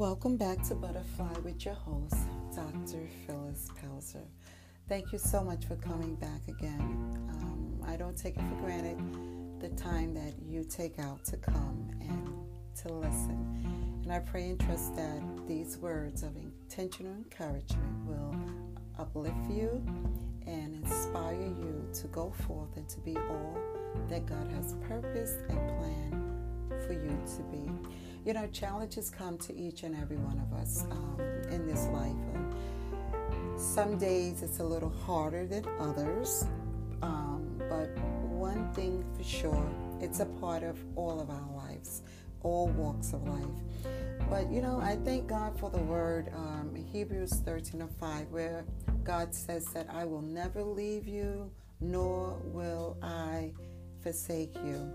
Welcome back to Butterfly with your host, Dr. Phyllis Pelzer. Thank you so much for coming back again. Um, I don't take it for granted the time that you take out to come and to listen. And I pray and trust that these words of intentional encouragement will uplift you and inspire you to go forth and to be all that God has purposed and planned for you to be. You know, challenges come to each and every one of us um, in this life. Some days it's a little harder than others, um, but one thing for sure, it's a part of all of our lives, all walks of life. But you know, I thank God for the word um, Hebrews 13 and 5, where God says that I will never leave you, nor will I forsake you.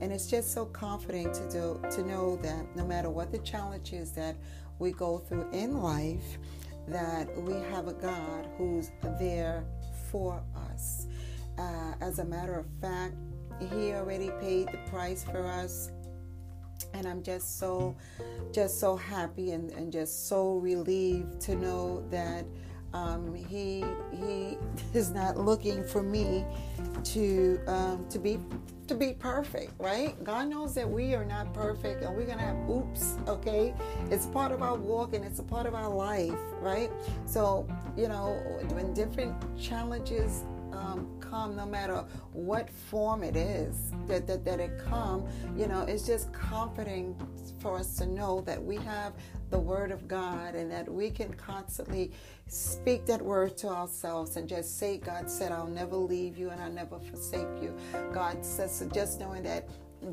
And it's just so comforting to do to know that no matter what the challenges that we go through in life, that we have a God who's there for us. Uh, as a matter of fact, He already paid the price for us. And I'm just so, just so happy and, and just so relieved to know that um, he he is not looking for me to um, to be to be perfect, right? God knows that we are not perfect and we're gonna have oops, okay? It's part of our walk and it's a part of our life, right? So, you know, when different challenges um, come, no matter what form it is that, that, that it come, you know, it's just comforting for us to know that we have the Word of God and that we can constantly speak that word to ourselves and just say, God said, I'll never leave you and I'll never forsake you. God says, so just knowing that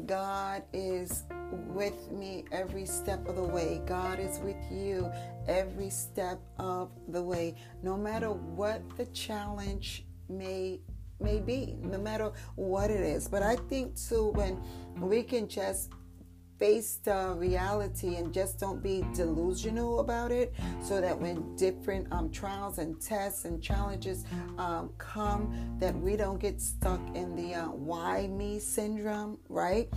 God is with me every step of the way. God is with you every step of the way. No matter what the challenge may may be, no matter what it is. But I think too when we can just face the reality and just don't be delusional about it so that when different um, trials and tests and challenges um, come that we don't get stuck in the uh, why me syndrome right?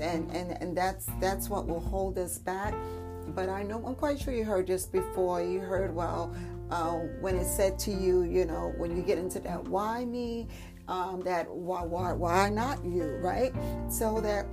And, and and that's that's what will hold us back. But i know i'm quite sure you heard just before. You heard well uh, when it said to you you know when you get into that why me um, that why why why not you right so that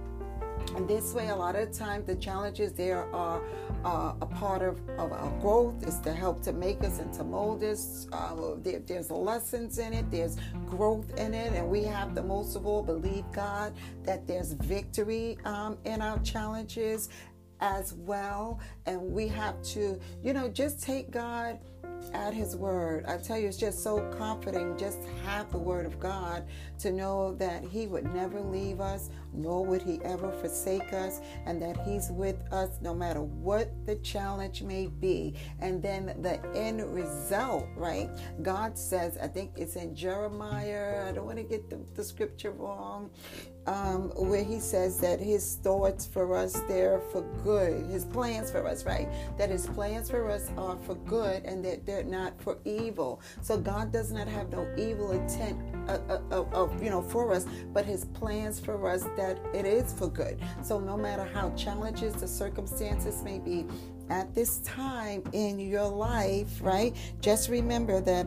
and this way, a lot of the time, the challenges there are uh, a part of, of our growth. Is to help to make us and to mold us. Uh, there, there's lessons in it. There's growth in it, and we have the most of all believe God that there's victory um, in our challenges as well. And we have to, you know, just take God at his word. I tell you, it's just so comforting just have the word of God to know that he would never leave us, nor would he ever forsake us, and that he's with us no matter what the challenge may be. And then the end result, right? God says, I think it's in Jeremiah, I don't want to get the, the scripture wrong um, where he says that his thoughts for us they're for good his plans for us right that his plans for us are for good and that they're not for evil so god does not have no evil intent uh, uh, of you know for us but his plans for us that it is for good. So no matter how challenges the circumstances may be at this time in your life right just remember that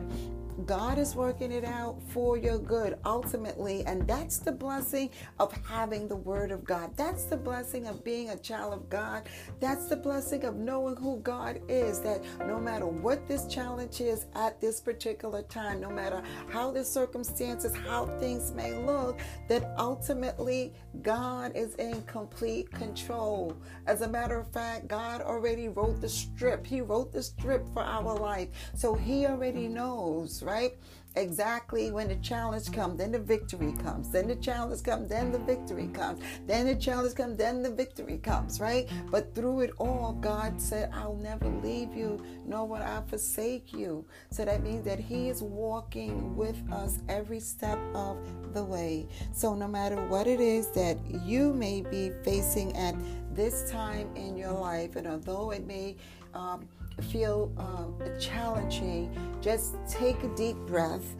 God is working it out for your good ultimately. And that's the blessing of having the Word of God. That's the blessing of being a child of God. That's the blessing of knowing who God is. That no matter what this challenge is at this particular time, no matter how the circumstances, how things may look, that ultimately God is in complete control. As a matter of fact, God already wrote the strip. He wrote the strip for our life. So He already knows right? Exactly when the challenge comes, then the victory comes. Then the challenge comes, then the victory comes. Then the challenge comes, then the victory comes, right? But through it all, God said, I'll never leave you, nor will I forsake you. So that means that He is walking with us every step of the way. So no matter what it is that you may be facing at this time in your life, and although it may um, feel um, challenging, just take a deep breath.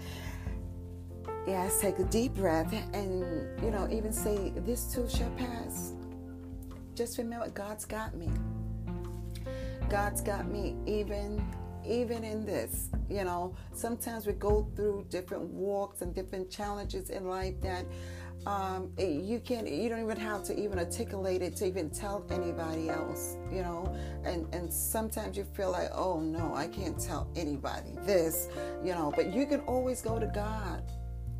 Yes, take a deep breath and, you know, even say, This too shall pass. Just remember, God's got me. God's got me even even in this you know sometimes we go through different walks and different challenges in life that um, you can't you don't even have to even articulate it to even tell anybody else you know? And and sometimes you feel like oh no i can't tell anybody this you know? But you can always go to god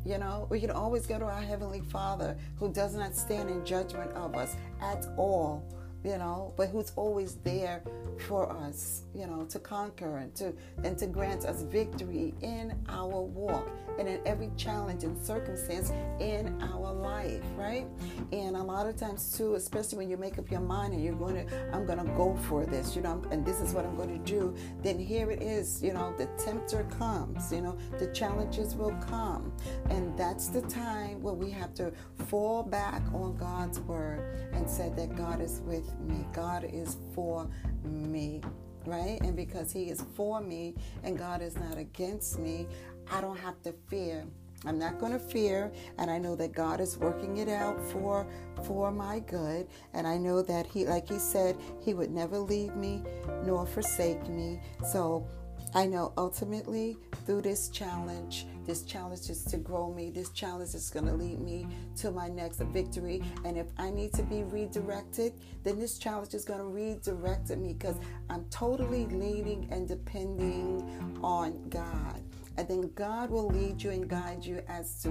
you know, we can always go to our Heavenly Father who does not stand in judgment of us at all you know, but who's always there for us, you know, to conquer and to and to grant us victory in our walk and in every challenge and circumstance in our life, right? And a lot of times too, especially when you make up your mind and you're going to, I'm going to go for this, you know, and this is what I'm going to do. Then here it is, you know, the tempter comes, you know, the challenges will come, and that's the time where we have to fall back on God's word and say that God is with me. God is for me, right? And because He is for me and God is not against me, I don't have to fear. I'm not going to fear, and I know that God is working it out for for my good. And I know that He, like He said, He would never leave me nor forsake me. So I know ultimately through this challenge, this challenge is to grow me. This challenge is going to lead me to my next victory. And if I need to be redirected, then this challenge is going to redirect me because I'm totally leaning and depending on God. And then God will lead you and guide you as to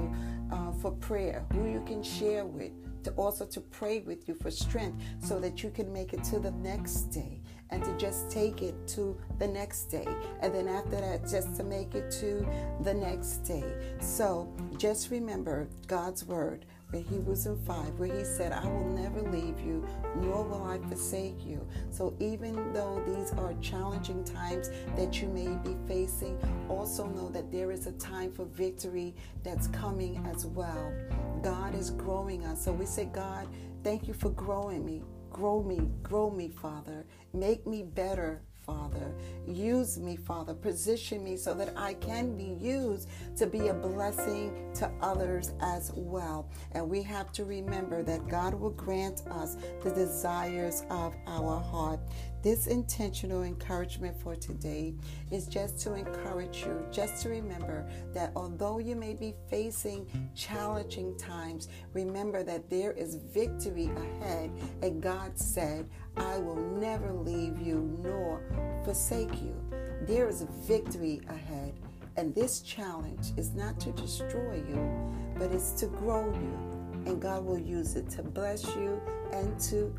uh, for prayer, who you can share with, to also to pray with you for strength so that you can make it to the next day and to just take it to the next day. And then after that, just to make it to the next day. So just remember God's word in Hebrews 5, where he said, I will never leave you, nor will I forsake you. So even though these are challenging times that you may be facing, also know that there is a time for victory that's coming as well. God is growing us. So we say, God, thank you for growing me. Grow me, grow me, Father. Make me better, Father. Use me, Father. Position me so that I can be used to be a blessing to others as well. And we have to remember that God will grant us the desires of our heart. This intentional encouragement for today is just to encourage you, just to remember that although you may be facing challenging times, remember that there is victory ahead. And God said, I will never leave you nor forsake you. There is a victory ahead. And this challenge is not to destroy you, but it's to grow you. And God will use it to bless you and to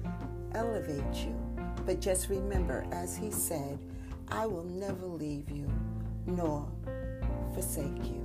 elevate you. But just remember, as he said, I will never leave you nor forsake you.